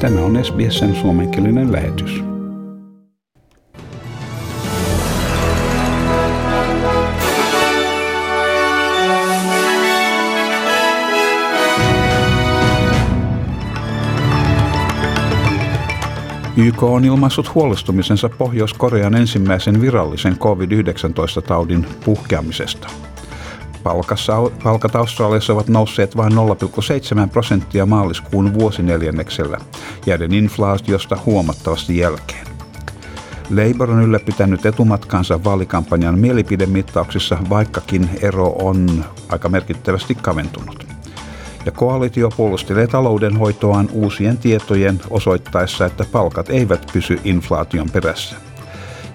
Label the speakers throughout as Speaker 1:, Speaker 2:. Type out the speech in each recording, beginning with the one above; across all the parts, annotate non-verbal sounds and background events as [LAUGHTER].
Speaker 1: Tämä on SBSn suomenkielinen lähetys. YK on ilmaissut huolestumisensa Pohjois-Korean ensimmäisen virallisen COVID-19-taudin puhkeamisesta. Palkat Australiassa ovat nousseet vain 0,7 prosenttia maaliskuun vuosineljänneksellä, jääden inflaatiosta huomattavasti jälkeen. Labour on ylläpitänyt etumatkansa vaalikampanjan mielipidemittauksissa, vaikkakin ero on aika merkittävästi kaventunut ja koalitio puolustelee taloudenhoitoaan uusien tietojen osoittaessa, että palkat eivät pysy inflaation perässä.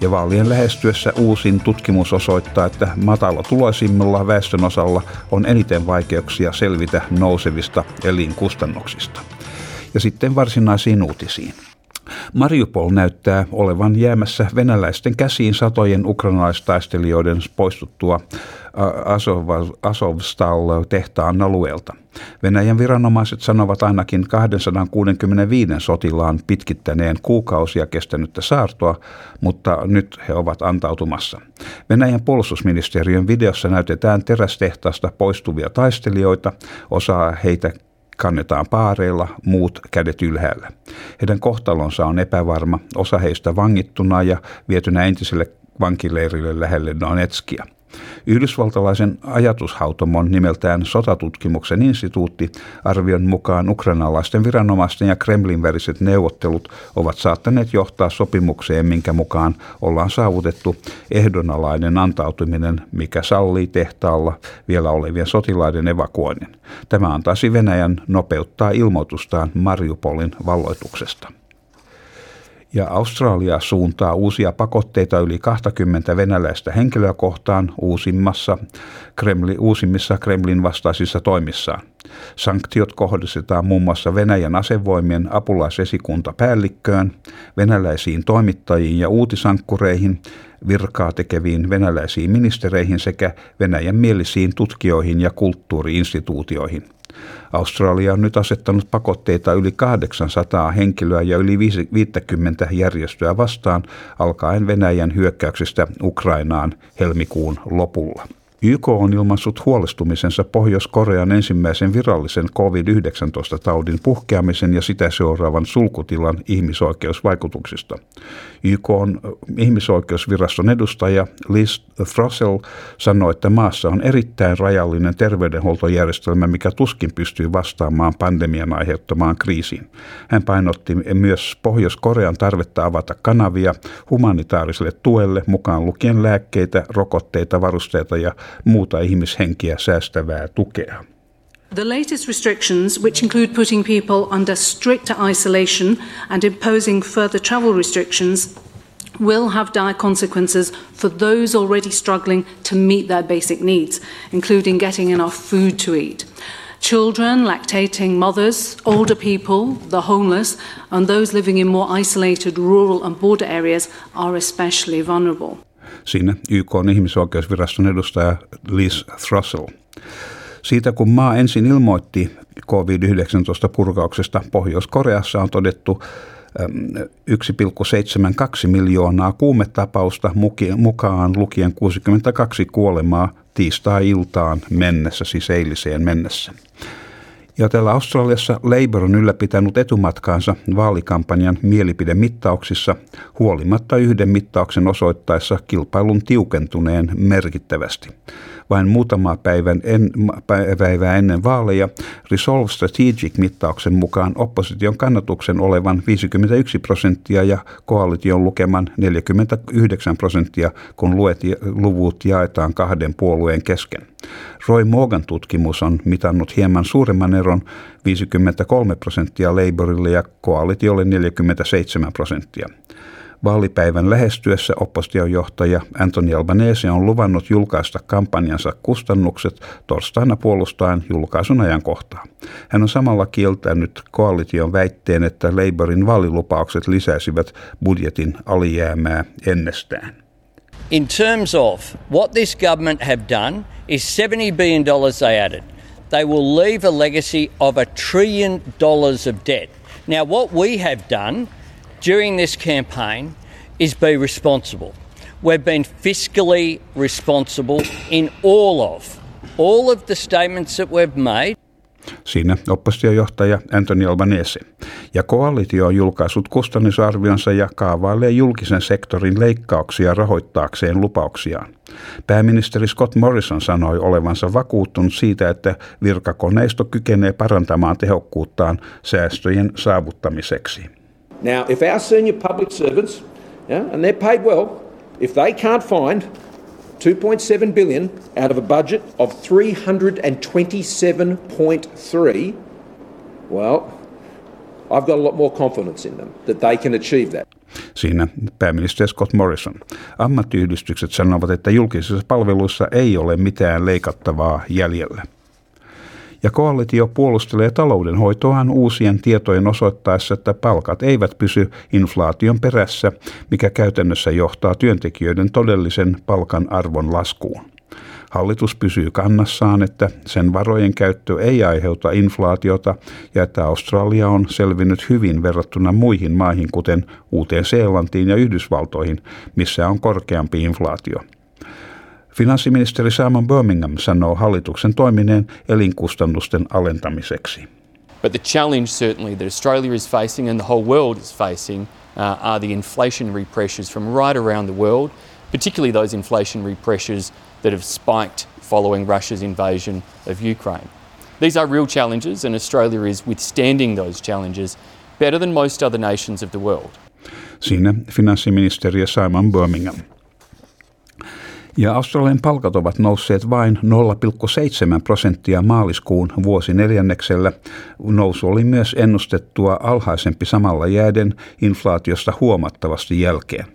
Speaker 1: Ja vaalien lähestyessä uusin tutkimus osoittaa, että matalatuloisimmilla väestönosalla on eniten vaikeuksia selvitä nousevista elinkustannuksista. Ja sitten varsinaisiin uutisiin. Mariupol näyttää olevan jäämässä venäläisten käsiin satojen ukrainalaistaistelijoiden poistuttua Azovstal-tehtaan alueelta. Venäjän viranomaiset sanovat ainakin 265 sotilaan pitkittäneen kuukausia kestänyttä saartoa, mutta nyt he ovat antautumassa. Venäjän puolustusministeriön videossa näytetään terästehtaasta poistuvia taistelijoita, osaa heitä kannetaan paareilla, muut kädet ylhäällä. Heidän kohtalonsa on epävarma, osa heistä vangittuna ja vietynä entiselle vankileirille lähelle Donetskia – Yhdysvaltalaisen ajatushautomon nimeltään Sotatutkimuksen instituutti arvion mukaan ukrainalaisten viranomaisten ja Kremlin väriset neuvottelut ovat saattaneet johtaa sopimukseen, minkä mukaan ollaan saavutettu ehdonalainen antautuminen, mikä sallii tehtaalla vielä olevien sotilaiden evakuoinnin. Tämä antaisi Venäjän nopeuttaa ilmoitustaan Mariupolin valloituksesta ja Australia suuntaa uusia pakotteita yli 20 venäläistä henkilöä kohtaan uusimmassa Kremli, uusimmissa Kremlin vastaisissa toimissaan. Sanktiot kohdistetaan muun muassa Venäjän asevoimien apulaisesikunta päällikköön, venäläisiin toimittajiin ja uutisankkureihin, virkaa tekeviin venäläisiin ministereihin sekä Venäjän mielisiin tutkijoihin ja kulttuuriinstituutioihin – Australia on nyt asettanut pakotteita yli 800 henkilöä ja yli 50 järjestöä vastaan alkaen Venäjän hyökkäyksestä Ukrainaan helmikuun lopulla. YK on ilmaissut huolestumisensa Pohjois-Korean ensimmäisen virallisen COVID-19-taudin puhkeamisen ja sitä seuraavan sulkutilan ihmisoikeusvaikutuksista. YK on ihmisoikeusviraston edustaja Liz Throssell sanoi, että maassa on erittäin rajallinen terveydenhuoltojärjestelmä, mikä tuskin pystyy vastaamaan pandemian aiheuttamaan kriisiin. Hän painotti myös Pohjois-Korean tarvetta avata kanavia humanitaariselle tuelle, mukaan lukien lääkkeitä, rokotteita, varusteita ja muuta ihmishenkiä säästävää tukea.
Speaker 2: The latest restrictions, which include putting people under stricter isolation and imposing further travel restrictions, will have dire consequences for those already struggling to meet their basic needs, including getting enough food to eat. Children, lactating mothers, older people, the homeless, and those living in more isolated rural and border areas are especially vulnerable.
Speaker 1: Siinä YK on ihmisoikeusviraston edustaja Liz Thrussell. Siitä kun maa ensin ilmoitti COVID-19 purkauksesta, Pohjois-Koreassa on todettu 1,72 miljoonaa kuumetapausta mukaan lukien 62 kuolemaa tiistai-iltaan mennessä, siis eiliseen mennessä. Ja täällä Australiassa Labour on ylläpitänyt etumatkaansa vaalikampanjan mielipidemittauksissa huolimatta yhden mittauksen osoittaessa kilpailun tiukentuneen merkittävästi vain muutama päivän en, päivää ennen vaaleja Resolve Strategic-mittauksen mukaan opposition kannatuksen olevan 51 prosenttia ja koalition lukeman 49 prosenttia, kun luet, luvut jaetaan kahden puolueen kesken. Roy Morgan tutkimus on mitannut hieman suuremman eron 53 prosenttia Labourille ja koalitiolle 47 prosenttia. Vaalipäivän lähestyessä oppositiojohtaja Anthony Albanese on luvannut julkaista kampanjansa kustannukset torstaina puolustaen julkaisun ajankohtaa. Hän on samalla kieltänyt koalition väitteen, että Labourin vaalilupaukset lisäisivät budjetin alijäämää ennestään.
Speaker 3: In terms of what this government have done is 70 billion dollars they added. They will leave a legacy of a trillion dollars of debt. Now, what we have done during this campaign is be responsible. We've been fiscally responsible in all of all of the statements that we've made.
Speaker 1: Siinä oppositiojohtaja Anthony Albanese. Ja koalitio on julkaissut kustannusarvionsa ja kaavailee julkisen sektorin leikkauksia rahoittaakseen lupauksiaan. Pääministeri Scott Morrison sanoi olevansa vakuuttunut siitä, että virkakoneisto kykenee parantamaan tehokkuuttaan säästöjen saavuttamiseksi.
Speaker 4: Now, if our senior public servants, yeah, and they're paid well, if they can't find 2.7 billion out of a budget of 327.3, well, I've got a lot more confidence in them that they can achieve that.
Speaker 1: Siinä pääministeri Scott Morrison. Ammattiyhdistykset sanovat, että julkisissa palveluissa ei ole mitään leikattavaa jäljellä ja koalitio puolustelee taloudenhoitoaan uusien tietojen osoittaessa, että palkat eivät pysy inflaation perässä, mikä käytännössä johtaa työntekijöiden todellisen palkan arvon laskuun. Hallitus pysyy kannassaan, että sen varojen käyttö ei aiheuta inflaatiota ja että Australia on selvinnyt hyvin verrattuna muihin maihin, kuten Uuteen-Seelantiin ja Yhdysvaltoihin, missä on korkeampi inflaatio. Finanssiministeri Simon Birmingham sanoo hallituksen toimineen elinkustannusten alentamiseksi.
Speaker 5: But the challenge certainly that Australia is facing and the whole world is facing uh, are the inflationary pressures from right around the world, particularly those inflationary pressures that have spiked following Russia's invasion of Ukraine. These are real challenges and Australia is withstanding those challenges better than most other nations of the world.
Speaker 1: Siinä finanssiministeri Simon Birmingham. Ja Australian palkat ovat nousseet vain 0,7 prosenttia maaliskuun vuosineljänneksellä. Nousu oli myös ennustettua alhaisempi samalla jääden inflaatiosta huomattavasti jälkeen.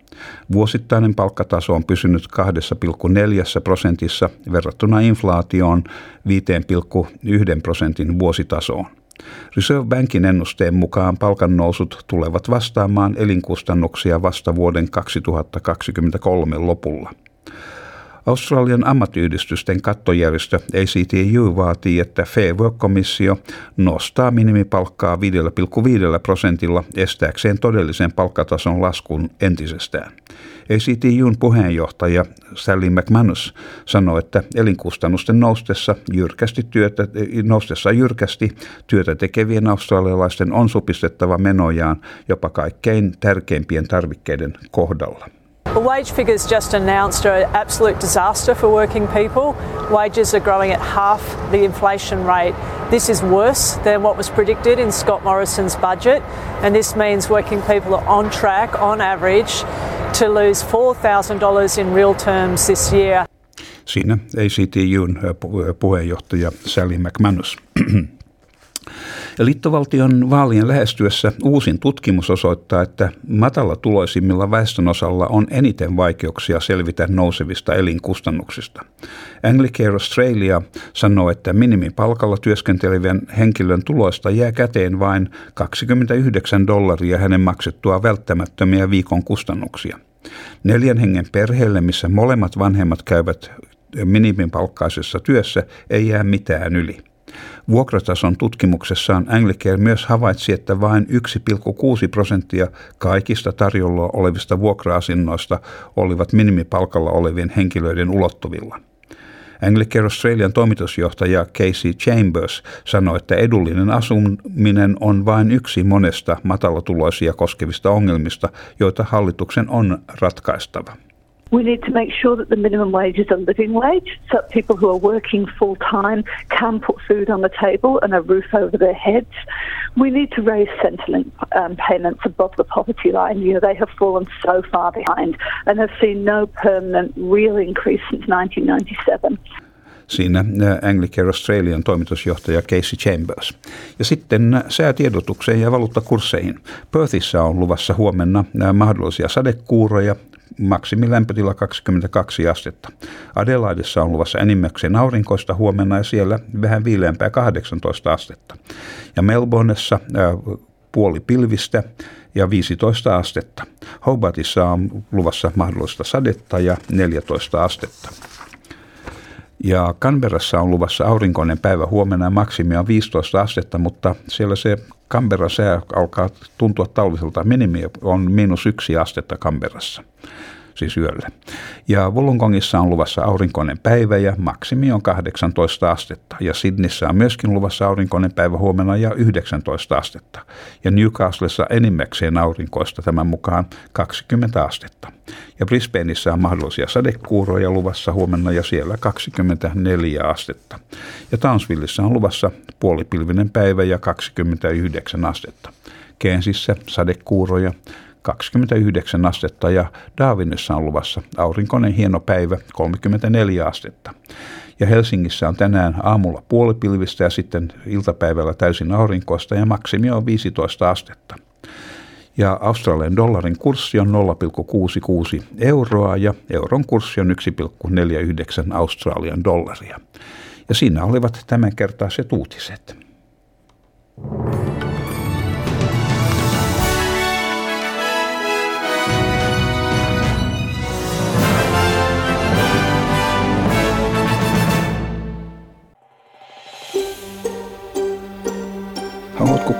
Speaker 1: Vuosittainen palkkataso on pysynyt 2,4 prosentissa verrattuna inflaatioon 5,1 prosentin vuositasoon. Reserve Bankin ennusteen mukaan palkannousut tulevat vastaamaan elinkustannuksia vasta vuoden 2023 lopulla. Australian ammattiyhdistysten kattojärjestö ACTU vaatii, että Fair Work-komissio nostaa minimipalkkaa 5,5 prosentilla estääkseen todellisen palkkatason laskun entisestään. ACTUn puheenjohtaja Sally McManus sanoi, että elinkustannusten noustessa jyrkästi, työtä, noustessa jyrkästi työtä tekevien australialaisten on supistettava menojaan jopa kaikkein tärkeimpien tarvikkeiden kohdalla.
Speaker 6: The wage figures just announced are an absolute disaster for working people. Wages are growing at half the inflation rate. This is worse than what was predicted in Scott Morrison's budget, and this means working people are on track, on average, to lose $4,000 in real terms this year.
Speaker 1: Siinä ACTUn puheenjohtaja Sally McManus. [CLEARS THROAT] Liittovaltion vaalien lähestyessä uusin tutkimus osoittaa, että matala tuloisimmilla väestönosalla on eniten vaikeuksia selvitä nousevista elinkustannuksista. Anglicare Australia sanoo, että minimipalkalla työskentelevän henkilön tuloista jää käteen vain 29 dollaria hänen maksettua välttämättömiä viikon kustannuksia. Neljän hengen perheelle, missä molemmat vanhemmat käyvät minimipalkkaisessa työssä, ei jää mitään yli. Vuokratason tutkimuksessaan Anglicare myös havaitsi, että vain 1,6 prosenttia kaikista tarjolla olevista vuokra-asinnoista olivat minimipalkalla olevien henkilöiden ulottuvilla. Anglicare Australian toimitusjohtaja Casey Chambers sanoi, että edullinen asuminen on vain yksi monesta matalatuloisia koskevista ongelmista, joita hallituksen on ratkaistava.
Speaker 7: We need to make sure that the minimum wage is a living wage so that people who are working full time can put food on the table and a roof over their heads. We need to raise Centrelink um, payments above the poverty line. You know, they have fallen so far behind and have seen no permanent real increase since 1997.
Speaker 1: siinä äh, Anglicare Australian toimitusjohtaja Casey Chambers. Ja sitten äh, säätiedotukseen ja valuuttakursseihin. Perthissä on luvassa huomenna äh, mahdollisia sadekuuroja, maksimilämpötila 22 astetta. Adelaidessa on luvassa enimmäkseen aurinkoista huomenna ja siellä vähän viileämpää 18 astetta. Ja Melbourneessa puoli pilvistä ja 15 astetta. Hobartissa on luvassa mahdollista sadetta ja 14 astetta. Ja Canberrassa on luvassa aurinkoinen päivä huomenna maksimi on 15 astetta, mutta siellä se Canberra sää alkaa tuntua talviselta. Minimi on miinus yksi astetta Canberrassa siis yöllä. Ja Wollongongissa on luvassa aurinkoinen päivä ja maksimi on 18 astetta. Ja Sydneyssä on myöskin luvassa aurinkoinen päivä huomenna ja 19 astetta. Ja Newcastlessa enimmäkseen aurinkoista tämän mukaan 20 astetta. Ja Brisbaneissa on mahdollisia sadekuuroja luvassa huomenna ja siellä 24 astetta. Ja Townsvillessä on luvassa puolipilvinen päivä ja 29 astetta. Kensissä sadekuuroja 29 astetta ja Darwinissa on luvassa aurinkoinen hieno päivä 34 astetta. Ja Helsingissä on tänään aamulla puolipilvistä ja sitten iltapäivällä täysin aurinkoista ja maksimi on 15 astetta. Ja Australian dollarin kurssi on 0,66 euroa ja euron kurssi on 1,49 Australian dollaria. Ja siinä olivat tämänkertaiset uutiset. Haluatko